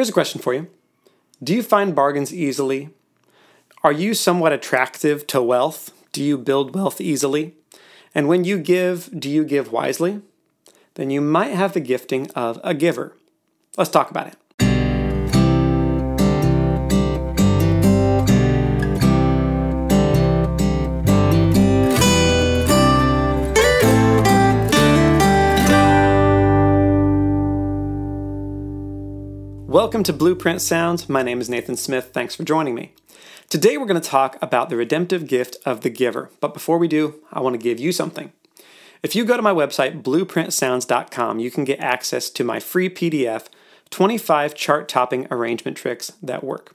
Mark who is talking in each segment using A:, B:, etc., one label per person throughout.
A: Here's a question for you Do you find bargains easily? Are you somewhat attractive to wealth? Do you build wealth easily? And when you give, do you give wisely? Then you might have the gifting of a giver. Let's talk about it. Welcome to Blueprint Sounds. My name is Nathan Smith. Thanks for joining me. Today we're going to talk about the redemptive gift of the giver. But before we do, I want to give you something. If you go to my website, blueprintsounds.com, you can get access to my free PDF 25 chart topping arrangement tricks that work.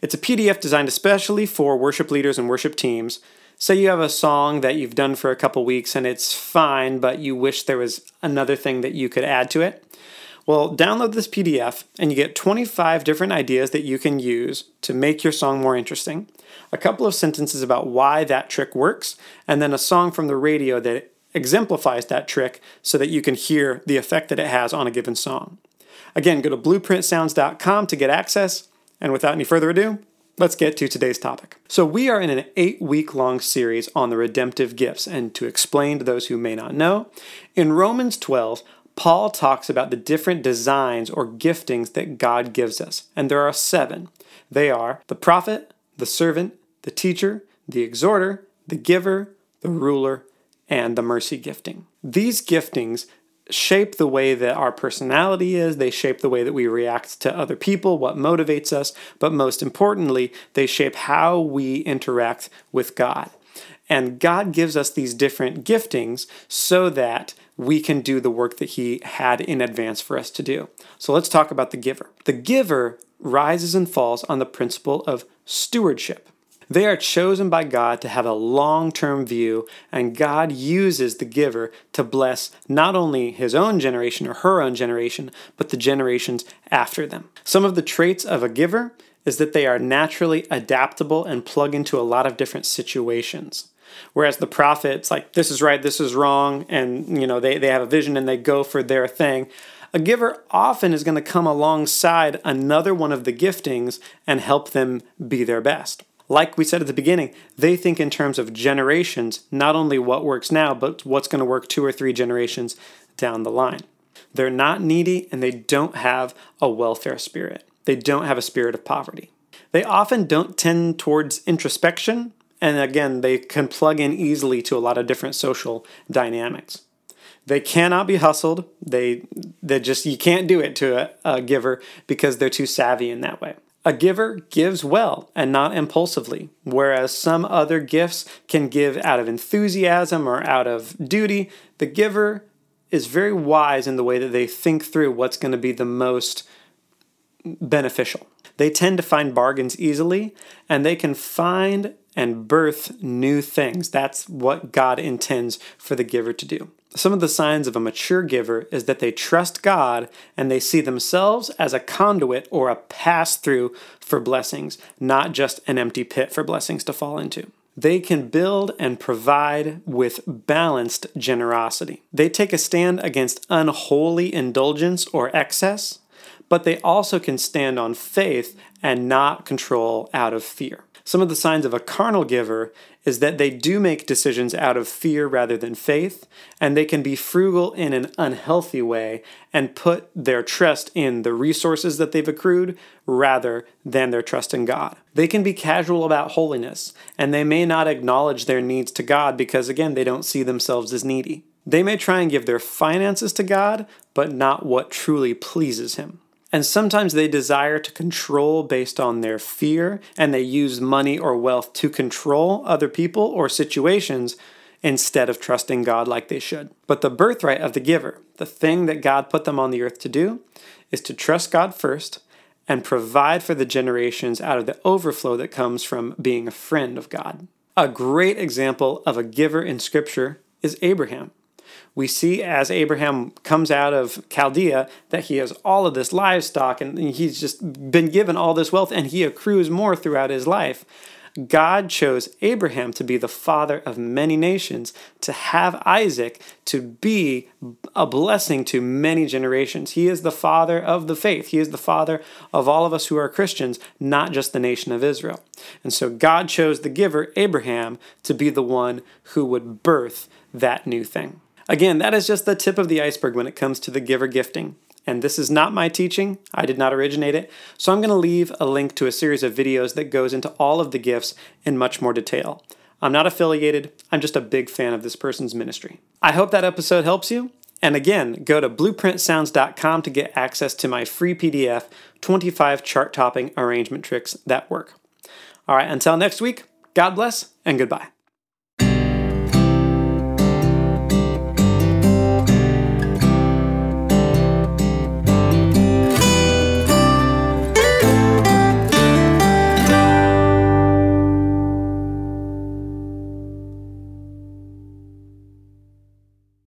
A: It's a PDF designed especially for worship leaders and worship teams. Say you have a song that you've done for a couple weeks and it's fine, but you wish there was another thing that you could add to it. Well, download this PDF and you get 25 different ideas that you can use to make your song more interesting, a couple of sentences about why that trick works, and then a song from the radio that exemplifies that trick so that you can hear the effect that it has on a given song. Again, go to blueprintsounds.com to get access, and without any further ado, let's get to today's topic. So, we are in an eight week long series on the redemptive gifts, and to explain to those who may not know, in Romans 12, Paul talks about the different designs or giftings that God gives us, and there are seven. They are the prophet, the servant, the teacher, the exhorter, the giver, the ruler, and the mercy gifting. These giftings shape the way that our personality is, they shape the way that we react to other people, what motivates us, but most importantly, they shape how we interact with God. And God gives us these different giftings so that we can do the work that He had in advance for us to do. So let's talk about the giver. The giver rises and falls on the principle of stewardship. They are chosen by God to have a long term view, and God uses the giver to bless not only his own generation or her own generation, but the generations after them. Some of the traits of a giver is that they are naturally adaptable and plug into a lot of different situations. Whereas the prophets, like, this is right, this is wrong, and, you know, they, they have a vision and they go for their thing. A giver often is going to come alongside another one of the giftings and help them be their best. Like we said at the beginning, they think in terms of generations, not only what works now, but what's going to work two or three generations down the line. They're not needy and they don't have a welfare spirit. They don't have a spirit of poverty. They often don't tend towards introspection and again, they can plug in easily to a lot of different social dynamics. They cannot be hustled. They they just you can't do it to a, a giver because they're too savvy in that way. A giver gives well and not impulsively, whereas some other gifts can give out of enthusiasm or out of duty. The giver is very wise in the way that they think through what's going to be the most beneficial. They tend to find bargains easily and they can find and birth new things. That's what God intends for the giver to do. Some of the signs of a mature giver is that they trust God and they see themselves as a conduit or a pass through for blessings, not just an empty pit for blessings to fall into. They can build and provide with balanced generosity. They take a stand against unholy indulgence or excess, but they also can stand on faith and not control out of fear. Some of the signs of a carnal giver is that they do make decisions out of fear rather than faith, and they can be frugal in an unhealthy way and put their trust in the resources that they've accrued rather than their trust in God. They can be casual about holiness, and they may not acknowledge their needs to God because, again, they don't see themselves as needy. They may try and give their finances to God, but not what truly pleases Him. And sometimes they desire to control based on their fear, and they use money or wealth to control other people or situations instead of trusting God like they should. But the birthright of the giver, the thing that God put them on the earth to do, is to trust God first and provide for the generations out of the overflow that comes from being a friend of God. A great example of a giver in Scripture is Abraham we see as Abraham comes out of Chaldea that he has all of this livestock and he's just been given all this wealth and he accrues more throughout his life. God chose Abraham to be the father of many nations, to have Isaac to be a blessing to many generations. He is the father of the faith. He is the father of all of us who are Christians, not just the nation of Israel. And so God chose the giver, Abraham, to be the one who would birth that new thing. Again, that is just the tip of the iceberg when it comes to the giver gifting. And this is not my teaching, I did not originate it. So I'm going to leave a link to a series of videos that goes into all of the gifts in much more detail. I'm not affiliated, I'm just a big fan of this person's ministry. I hope that episode helps you. And again, go to blueprintsounds.com to get access to my free PDF 25 chart topping arrangement tricks that work. All right, until next week, God bless and goodbye.